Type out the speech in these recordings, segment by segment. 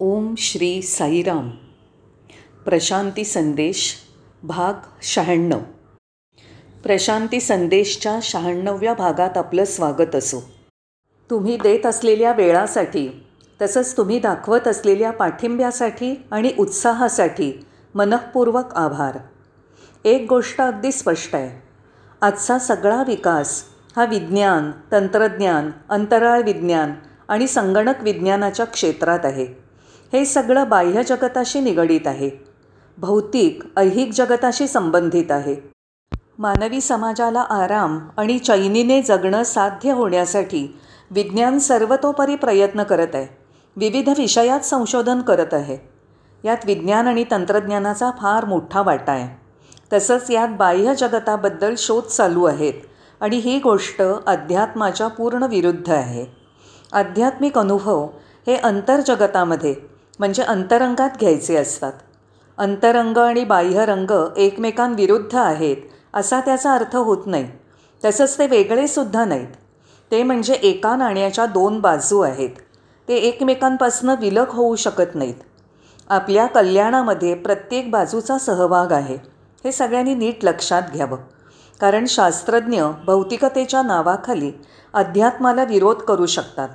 ओम श्री साईराम. प्रशांती संदेश भाग शहाण्णव. प्रशांती संदेशच्या शहाण्णव्या भागात आपलं स्वागत असो. तुम्ही देत असलेल्या वेळासाठी तसंच तुम्ही दाखवत असलेल्या पाठिंब्यासाठी आणि उत्साहासाठी मनःपूर्वक आभार. एक गोष्ट अगदी स्पष्ट आहे. आजचा सगळा विकास हा विज्ञान तंत्रज्ञान अंतराळ विज्ञान आणि संगणक विज्ञानाच्या क्षेत्रात आहे. हे सगळं बाह्य जगताशी निगडीत आहे. भौतिक ऐहिक जगताशी संबंधित आहे. मानवी समाजाला आराम आणि चैनीने जगणं साध्य होण्यासाठी विज्ञान सर्वतोपरी प्रयत्न करत आहे. विविध विषयात संशोधन करत आहे. यात विज्ञान आणि तंत्रज्ञानाचा फार मोठा वाटा आहे. तसंच यात बाह्य जगताबद्दल शोध चालू आहेत आणि ही गोष्ट अध्यात्माच्या पूर्ण विरुद्ध आहे. आध्यात्मिक अनुभव हे अंतर्जगतामध्ये म्हणजे अंतरंगात घ्यायचे असतात. अंतरंग आणि बाह्यरंग एकमेकांविरुद्ध आहेत असा त्याचा अर्थ होत नाही. तसंच ते वेगळेसुद्धा नाहीत. ते म्हणजे एका नाण्याच्या दोन बाजू आहेत. ते एकमेकांपासून विलग होऊ शकत नाहीत. आपल्या कल्याणामध्ये प्रत्येक बाजूचा सहभाग आहे. हे सगळ्यांनी नीट लक्षात घ्यावं. कारण शास्त्रज्ञ भौतिकतेच्या नावाखाली अध्यात्माला विरोध करू शकतात.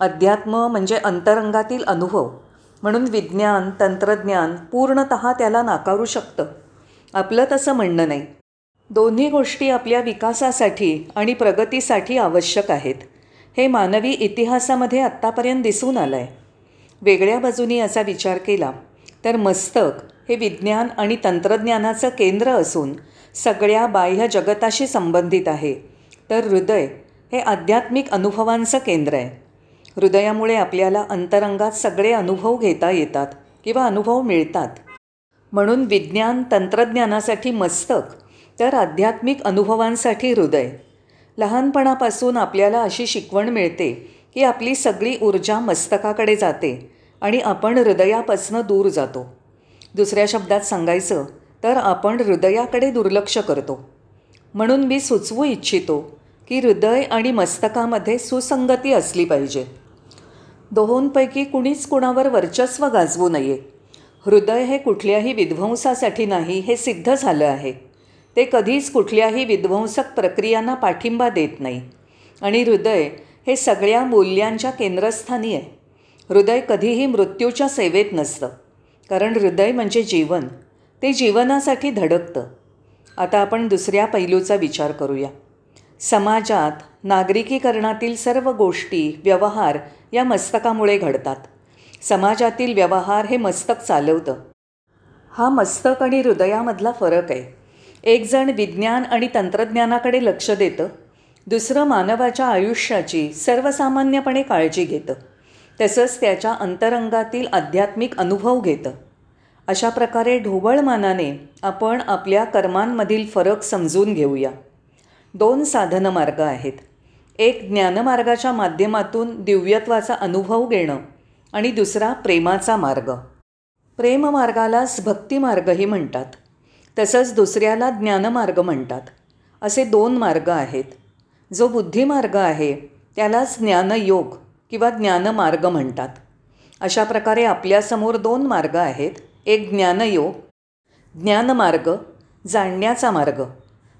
अध्यात्म म्हणजे अंतरंगातील अनुभव. म्हणून विज्ञान तंत्रज्ञान पूर्णत त्याला नाकारू शकतं. आपलं तसं म्हणणं नाही. दोन्ही गोष्टी आपल्या विकासासाठी आणि प्रगतीसाठी आवश्यक आहेत. हे मानवी इतिहासामध्ये आत्तापर्यंत दिसून आलं आहे वेगळ्या बाजूनी असा विचार केला तर मस्तक हे विज्ञान आणि तंत्रज्ञानाचं केंद्र असून सगळ्या बाह्य जगताशी संबंधित आहे. तर हृदय हे आध्यात्मिक अनुभवांचं केंद्र आहे. हृदयामुळे आपल्याला अंतरंगात सगळे अनुभव घेता येतात किंवा अनुभव मिळतात. म्हणून विज्ञान तंत्रज्ञानासाठी मस्तक तर आध्यात्मिक अनुभवांसाठी हृदय. लहानपणापासून आपल्याला अशी शिकवण मिळते की आपली सगळी ऊर्जा मस्तकाकडे जाते आणि आपण हृदयापासनं दूर जातो. दुसऱ्या शब्दात सांगायचं तर आपण हृदयाकडे दुर्लक्ष करतो. म्हणून मी सुचवू इच्छितो की हृदय आणि मस्तकामध्ये सुसंगती असली पाहिजे. दोहोंपैकी कुणीच कुणावर वर्चस्व गाजवू नये. हृदय हे कुठल्याही विध्वंसासाठी नाही हे सिद्ध झालं आहे. ते कधीच कुठल्याही विध्वंसक प्रक्रियांना पाठिंबा देत नाही. आणि हृदय हे सगळ्या मूल्यांच्या केंद्रस्थानी आहे. हृदय कधीही मृत्यूच्या सेवेत नसतं. कारण हृदय म्हणजे जीवन. ते जीवनासाठी धडकतं. आता आपण दुसऱ्या पैलूचा विचार करूया. समाजात नागरिकीकरणातील सर्व गोष्टी व्यवहार या मस्तकामुळे घडतात. समाजातील व्यवहार हे मस्तक चालवतं. हा मस्तक आणि हृदयामधला फरक आहे. एकजण विज्ञान आणि तंत्रज्ञानाकडे लक्ष देतं. दुसरं मानवाच्या आयुष्याची सर्वसामान्यपणे काळजी घेतं. तसंच त्याच्या अंतरंगातील आध्यात्मिक अनुभव घेतं. अशा प्रकारे ढोबळमानाने आपण आपल्या कर्मांमधील फरक समजून घेऊया. दोन साधनमार्ग आहेत. एक ज्ञानमार्गाच्या माध्यमातून दिव्यत्वाचा अनुभव घेणं आणि दुसरा प्रेमाचा मार्ग. प्रेममार्गालाच भक्तिमार्गही म्हणतात. तसंच दुसऱ्याला ज्ञानमार्ग म्हणतात. असे दोन मार्ग आहेत. जो बुद्धिमार्ग आहे त्यालाच ज्ञानयोग किंवा ज्ञानमार्ग म्हणतात. अशा प्रकारे आपल्यासमोर दोन मार्ग आहेत. एक ज्ञानयोग ज्ञानमार्ग जाणण्याचा मार्ग.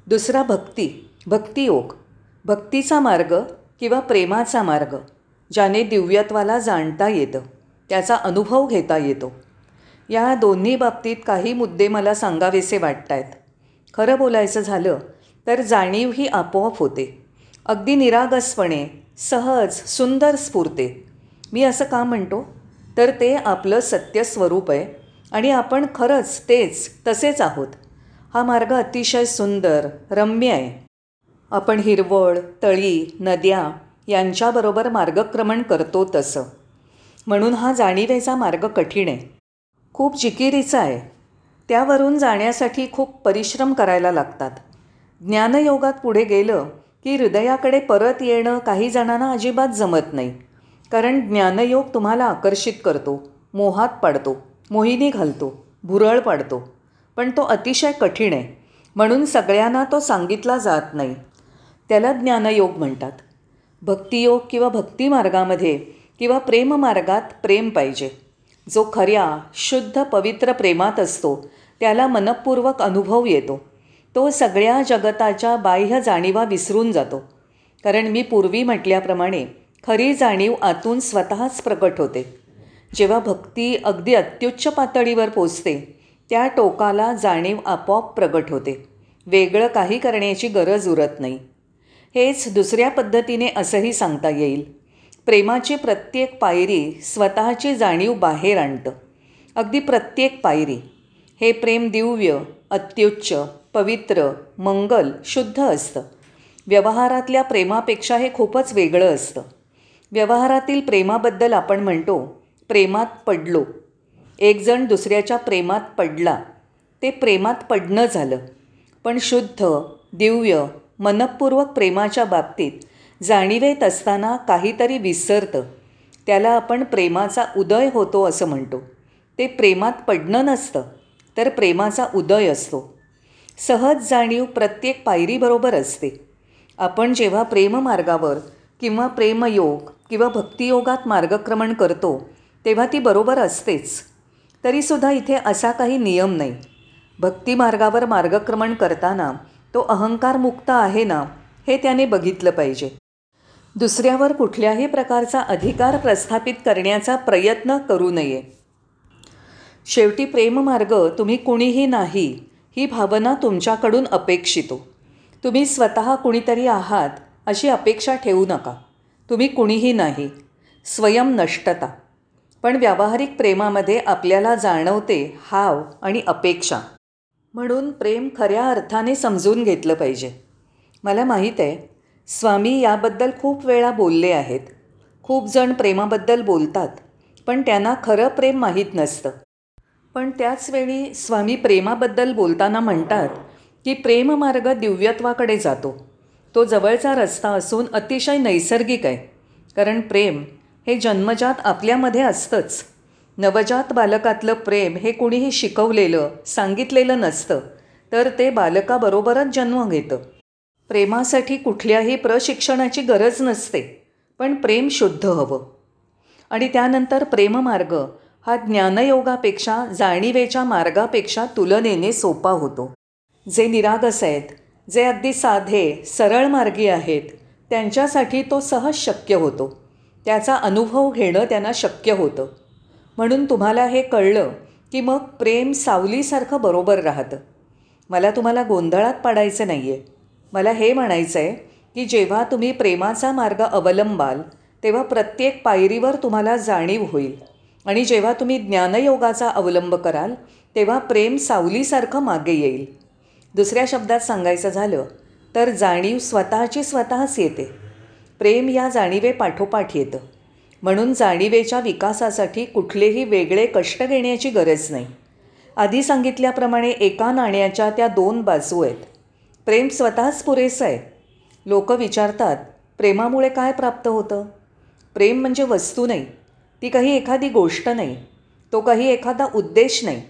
दुसरा भक्ती भक्तियोग. भक्तीचा मार्ग किंवा प्रेमाचा मार्ग ज्याने दिव्यत्वाला जाणता येतं त्याचा अनुभव घेता येतो. या दोन्ही बाबतीत काही मुद्दे मला सांगावेसे वाटत आहेत खरं बोलायचं झालं तर जाणीव ही आपोआप होते. अगदी निरागसपणे सहज सुंदर स्फूर्ते. मी असं का म्हणतो? तर ते आपलं सत्य स्वरूप आहे आणि आपण खरंच तेच तसेच आहोत. हा मार्ग अतिशय सुंदर रम्य आहे. आपण हिरवळ तळी नद्या यांच्याबरोबर मार्गक्रमण करतो तसं. म्हणून हा जाणीवेचा मार्ग कठीण आहे. खूप जिकिरीचा आहे. त्यावरून जाण्यासाठी खूप परिश्रम करायला लागतात. ज्ञानयोगात पुढे गेलं की हृदयाकडे परत येणं काही जणांना अजिबात जमत नाही. कारण ज्ञानयोग तुम्हाला आकर्षित करतो मोहात पाडतो मोहिनी घालतो भुरळ पाडतो. पण तो अतिशय कठीण आहे. म्हणून सगळ्यांना तो सांगितला जात नाही. त्याला ज्ञानयोग म्हणतात. भक्तियोग किंवा भक्तिमार्गामध्ये किंवा प्रेममार्गात प्रेम पाहिजे. जो खऱ्या शुद्ध पवित्र प्रेमात असतो त्याला मनपूर्वक अनुभव येतो. तो सगळ्या जगताच्या बाह्य जाणीवा विसरून जातो. कारण मी पूर्वी म्हटल्याप्रमाणे खरी जाणीव आतून स्वतःच प्रकट होते. जेव्हा भक्ती अगदी अत्युच्च पातळीवर पोचते त्या टोकाला जाणीव आपोआप प्रगट होते. वेगळं काही करण्याची गरज उरत नाही. हेच दुसऱ्या पद्धतीने असंही सांगता येईल. प्रेमाची प्रत्येक पायरी स्वतःची जाणीव बाहेर आणतं. अगदी प्रत्येक पायरी. हे प्रेम दिव्य अत्युच्च पवित्र मंगल शुद्ध असतं. व्यवहारातल्या प्रेमापेक्षा हे खूपच वेगळं असतं. व्यवहारातील प्रेमाबद्दल आपण म्हणतो प्रेमात पडलो. एकजण दुसऱ्याच्या प्रेमात पडला. ते प्रेमात पडणं झालं. पण शुद्ध दिव्य मनपूर्वक प्रेमाच्या बाबतीत जाणीवेत असताना काहीतरी विसरतं. त्याला आपण प्रेमाचा उदय होतो असं म्हणतो. ते प्रेमात पडणं नसतं तर प्रेमाचा उदय असतो. सहज जाणीव प्रत्येक पायरीबरोबर असते. आपण जेव्हा प्रेममार्गावर किंवा प्रेमयोग किंवा भक्तियोगात मार्गक्रमण करतो तेव्हा ती बरोबर असतेच. तरीसुद्धा इथे असा काही नियम नाही. भक्तिमार्गावर मार्गक्रमण करताना तो अहंकारमुक्त आहे ना हे त्याने बघितलं पाहिजे. दुसऱ्यावर कुठल्याही प्रकारचा अधिकार प्रस्थापित करण्याचा प्रयत्न करू नये. शेवटी प्रेममार्ग तुम्ही कुणीही नाही ही भावना तुमच्याकडून अपेक्षितो. तुम्ही स्वतः कुणीतरी आहात अशी अपेक्षा ठेवू नका. तुम्ही कुणीही नाही स्वयं नष्टता. पण व्यावहारिक प्रेमामध्ये आपल्याला जाणवते हाव आणि अपेक्षा. म्हणून प्रेम खऱ्या अर्थाने समजून घेतलं पाहिजे. मला माहीत आहे स्वामी याबद्दल खूप वेळा बोलले आहेत. खूप जण प्रेमाबद्दल बोलतात पण त्यांना खरं प्रेम माहीत नसतं. पण त्याचवेळी स्वामी प्रेमाबद्दल बोलताना म्हणतात की प्रेममार्ग दिव्यत्वाकडे जातो. तो जवळचा रस्ता असून अतिशय नैसर्गिक आहे कारण प्रेम हे जन्मजात आपल्यामध्ये असतंच. नवजात बालकातलं प्रेम हे कुणीही शिकवलेलं सांगितलेलं नसतं तर ते बालकाबरोबरच जन्म घेतं. प्रेमासाठी कुठल्याही प्रशिक्षणाची गरज नसते पण प्रेम शुद्ध हवं. आणि त्यानंतर प्रेममार्ग हा ज्ञानयोगापेक्षा जाणीवेच्या मार्गापेक्षा तुलनेने सोपा होतो. जे निरागस आहेत जे अगदी साधे सरळ मार्गी आहेत त्यांच्यासाठी तो सहज शक्य होतो. त्याचा अनुभव घेणं त्यांना शक्य होतं. म्हणून तुम्हाला हे कळलं की मग प्रेम सावलीसारखं बरोबर राहतं. मला तुम्हाला गोंधळात पाडायचं नाही आहे मला हे म्हणायचं आहे की जेव्हा तुम्ही प्रेमाचा मार्ग अवलंबाल तेव्हा प्रत्येक पायरीवर तुम्हाला जाणीव होईल. आणि जेव्हा तुम्ही ज्ञानयोगाचा अवलंब कराल तेव्हा प्रेम सावलीसारखं मागे येईल. दुसऱ्या शब्दात सांगायचं झालं तर जाणीव स्वतःची स्वतःच येते. प्रेम या जाणीवे पाठोपाठ येतं. म्हणून जाणीवेच्या विकासासाठी कुठलेही वेगळे कष्ट घेण्याची गरज नाही. आधी सांगितल्याप्रमाणे एका नाण्याच्या त्या दोन बाजू आहेत. प्रेम स्वतःच पुरेसं आहे. लोक विचारतात प्रेमामुळे काय प्राप्त होतं? प्रेम म्हणजे वस्तू नाही. ती काही एखादी गोष्ट नाही. तो काही एखादा उद्देश नाही.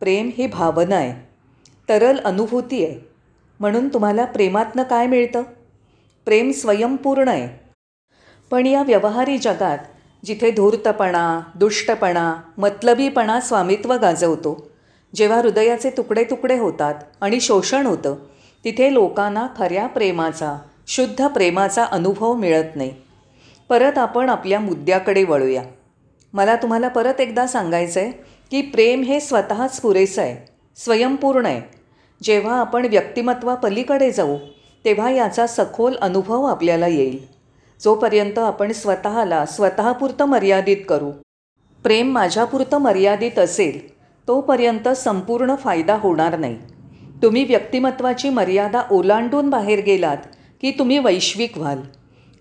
प्रेम ही भावना आहे. तरल अनुभूती आहे. म्हणून तुम्हाला प्रेमातनं काय मिळतं? प्रेम स्वयंपूर्ण आहे. पण या व्यवहारी जगात जिथे धूर्तपणा दुष्टपणा मतलबीपणा स्वामित्व गाजवतो जेव्हा हृदयाचे तुकडे तुकडे होतात आणि शोषण होतं तिथे लोकांना खऱ्या प्रेमाचा शुद्ध प्रेमाचा अनुभव मिळत नाही. परत आपण आपल्या मुद्द्याकडे वळूया. मला तुम्हाला परत एकदा सांगायचं आहे की प्रेम हे स्वतःच पुरेसं आहे स्वयंपूर्ण आहे. जेव्हा आपण व्यक्तिमत्वापलीकडे जाऊ तेव्हा याचा सखोल अनुभव आपल्याला येईल. जोपर्यंत आपण स्वतःला स्वतःपुरतं मर्यादित करू प्रेम माझ्यापुरतं मर्यादित असेल तोपर्यंत संपूर्ण फायदा होणार नाही. तुम्ही व्यक्तिमत्वाची मर्यादा ओलांडून बाहेर गेलात की तुम्ही वैश्विक व्हाल.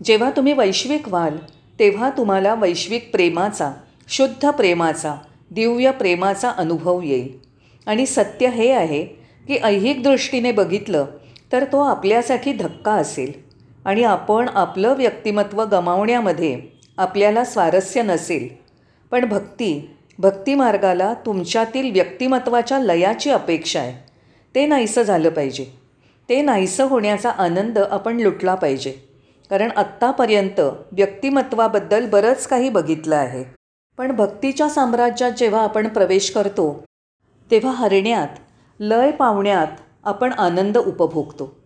जेव्हा तुम्ही वैश्विक व्हाल तेव्हा तुम्हाला वैश्विक प्रेमाचा शुद्ध प्रेमाचा दिव्य प्रेमाचा अनुभव येईल. आणि सत्य हे आहे की ऐहिक दृष्टीने बघितलं तर तो आपल्यासाठी धक्का असेल. आणि आपण आपलं व्यक्तिमत्व गमावण्यामध्ये आपल्याला स्वारस्य नसेल. पण भक्ती भक्तिमार्गाला तुमच्यातील व्यक्तिमत्वाच्या लयाची अपेक्षा आहे. ते नाहीसं झालं पाहिजे. ते नाहीसं होण्याचा आनंद आपण लुटला पाहिजे. कारण आत्तापर्यंत व्यक्तिमत्वाबद्दल बरंच काही बघितलं आहे. पण भक्तीच्या साम्राज्यात जेव्हा आपण प्रवेश करतो तेव्हा हरण्यात लय पावण्यात आपण आनंद उपभोगतो.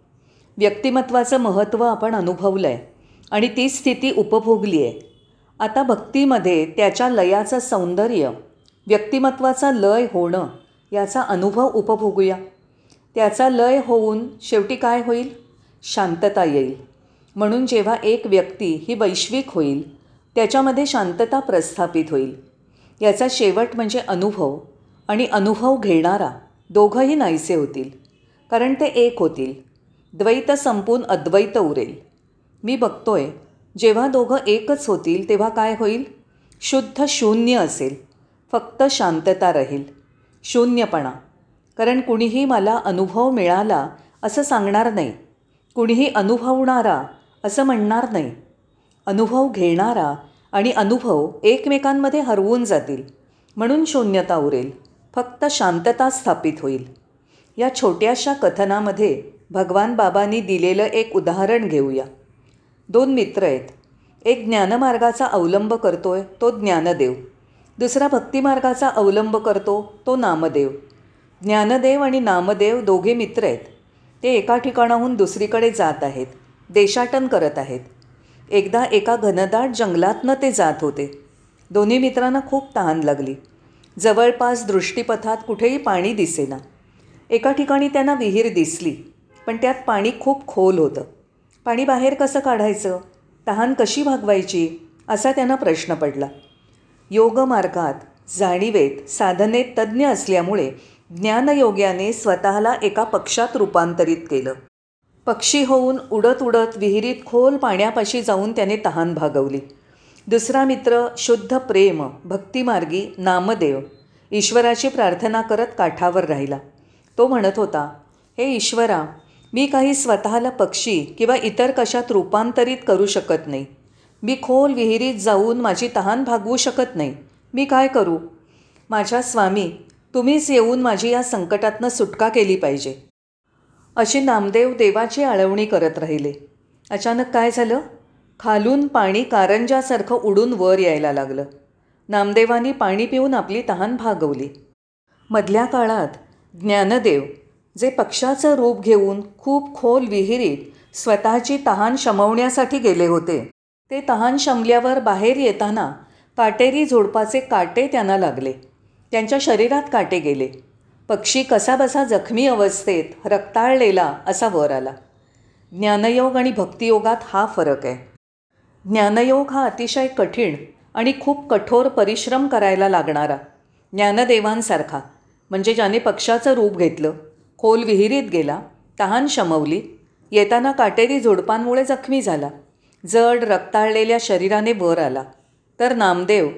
व्यक्तिमत्वाचं महत्त्व आपण अनुभवलं आहे आणि ती स्थिती उपभोगली आहे. आता भक्तीमध्ये त्याच्या लयाचं सौंदर्य व्यक्तिमत्वाचा लय होणं याचा अनुभव उपभोगूया. त्याचा लय होऊन शेवटी काय होईल? शांतता येईल. म्हणून जेव्हा एक व्यक्ती ही वैश्विक होईल त्याच्यामध्ये शांतता प्रस्थापित होईल. याचा शेवट म्हणजे अनुभव आणि अनुभव घेणारा दोघंही नाहीसे होतील कारण ते एक होतील. द्वैत संपून अद्वैत उरेल. मी बघतोय जेव्हा दोघं एकच होतील तेव्हा काय होईल? शुद्ध शून्य असेल. फक्त शांतता राहील. शून्यपणा. कारण कुणीही मला अनुभव मिळाला असं सांगणार नाही. कुणीही अनुभवणारा असं म्हणणार नाही. अनुभव घेणारा आणि अनुभव एकमेकांमध्ये हरवून जातील. म्हणून शून्यता उरेल. फक्त शांतता स्थापित होईल. या छोट्याशा कथनामध्ये भगवान बाबांनी दिलेलं एक उदाहरण घेऊया. दोन मित्र आहेत. एक ज्ञानमार्गाचा अवलंब करतो आहे तो ज्ञानदेव. दुसरा भक्तिमार्गाचा अवलंब करतो तो नामदेव. ज्ञानदेव आणि नामदेव दोघे मित्र आहेत. ते एका ठिकाणाहून दुसरीकडे जात आहेत देशाटन करत आहेत. एकदा एका घनदाट जंगलातनं ते जात होते. दोन्ही मित्रांना खूप तहान लागली. जवळपास दृष्टीपथात कुठेही पाणी दिसेना. एका ठिकाणी त्यांना विहीर दिसली. पण त्यात पाणी खूप खोल होतं. पाणी बाहेर कसं काढायचं? तहान कशी भागवायची? असा त्यांना प्रश्न पडला. योगमार्गात जाणीवेत साधनेत तज्ज्ञ असल्यामुळे ज्ञानयोग्याने स्वतःला एका पक्षात रूपांतरित केलं. पक्षी होऊन उडत उडत विहिरीत खोल पाण्यापाशी जाऊन त्याने तहान भागवली. दुसरा मित्र शुद्ध प्रेम भक्तिमार्गी नामदेव ईश्वराची प्रार्थना करत काठावर राहिला. तो म्हणत होता हे ईश्वरा मी काही स्वतःला पक्षी किंवा इतर कशात रूपांतरित करू शकत नाही. मी खोल विहिरीत जाऊन माझी तहान भागवू शकत नाही. मी काय करू? माझ्या स्वामी तुम्हीच येऊन माझी या संकटातनं सुटका केली पाहिजे. अशी नामदेव देवाची आळवणी करत राहिले. अचानक काय झालं? खालून पाणी कारंजासारखं उडून वर यायला लागलं. नामदेवानी पाणी पिऊन आपली तहान भागवली. मधल्या काळात ज्ञानदेव जे पक्षाचं रूप घेऊन खूप खोल विहिरीत स्वतःची तहान शमवण्यासाठी गेले होते. ते तहान शमल्यावर बाहेर येताना काटेरी झोडपाचे काटे त्यांना लागले. त्यांच्या शरीरात काटे गेले. पक्षी कसाबसा जखमी अवस्थेत रक्ताळलेला असा वर आला. ज्ञानयोग आणि भक्तियोगात हा फरक आहे. ज्ञानयोग हा अतिशय कठीण आणि खूप कठोर परिश्रम करायला लागणारा ज्ञानदेवांसारखा म्हणजे ज्याने पक्षाचं रूप घेतलं खोल विहिरीत गेला तहान शमवली. येताना काटेरी झोडपांमुळे जखमी झाला. जड रक्ताळलेल्या शरीराने वर आला. तर नामदेव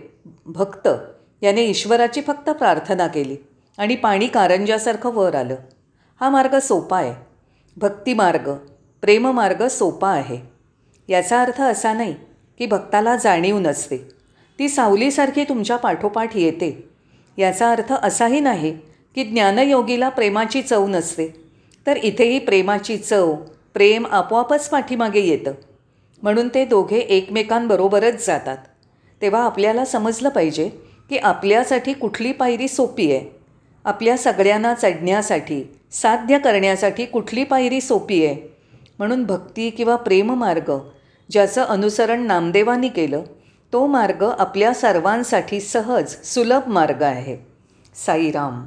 भक्त याने ईश्वराची फक्त प्रार्थना केली आणि पाणी कारंजासारखं वर आलं. हा मार्ग सोपा आहे. भक्तिमार्ग प्रेममार्ग सोपा आहे. याचा अर्थ असा नाही की भक्ताला जाणीव नसते. ती सावलीसारखी तुमच्या पाठोपाठ येते. याचा अर्थ असाही नाही की ज्ञानयोगीला प्रेमाची चव नसते. तर इथेही प्रेमाची चव प्रेम आपोआपच पाठीमागे येतं. म्हणून ते दोघे एकमेकांबरोबरच जातात. तेव्हा आपल्याला समजलं पाहिजे की आपल्यासाठी कुठली पायरी सोपी आहे. आपल्या सगळ्यांना चढण्यासाठी साध्य करण्यासाठी कुठली पायरी सोपी आहे. म्हणून भक्ती किंवा प्रेममार्ग ज्याचं अनुसरण नामदेवानी केलं तो मार्ग आपल्या सर्वांसाठी सहज सुलभ मार्ग आहे. साईराम.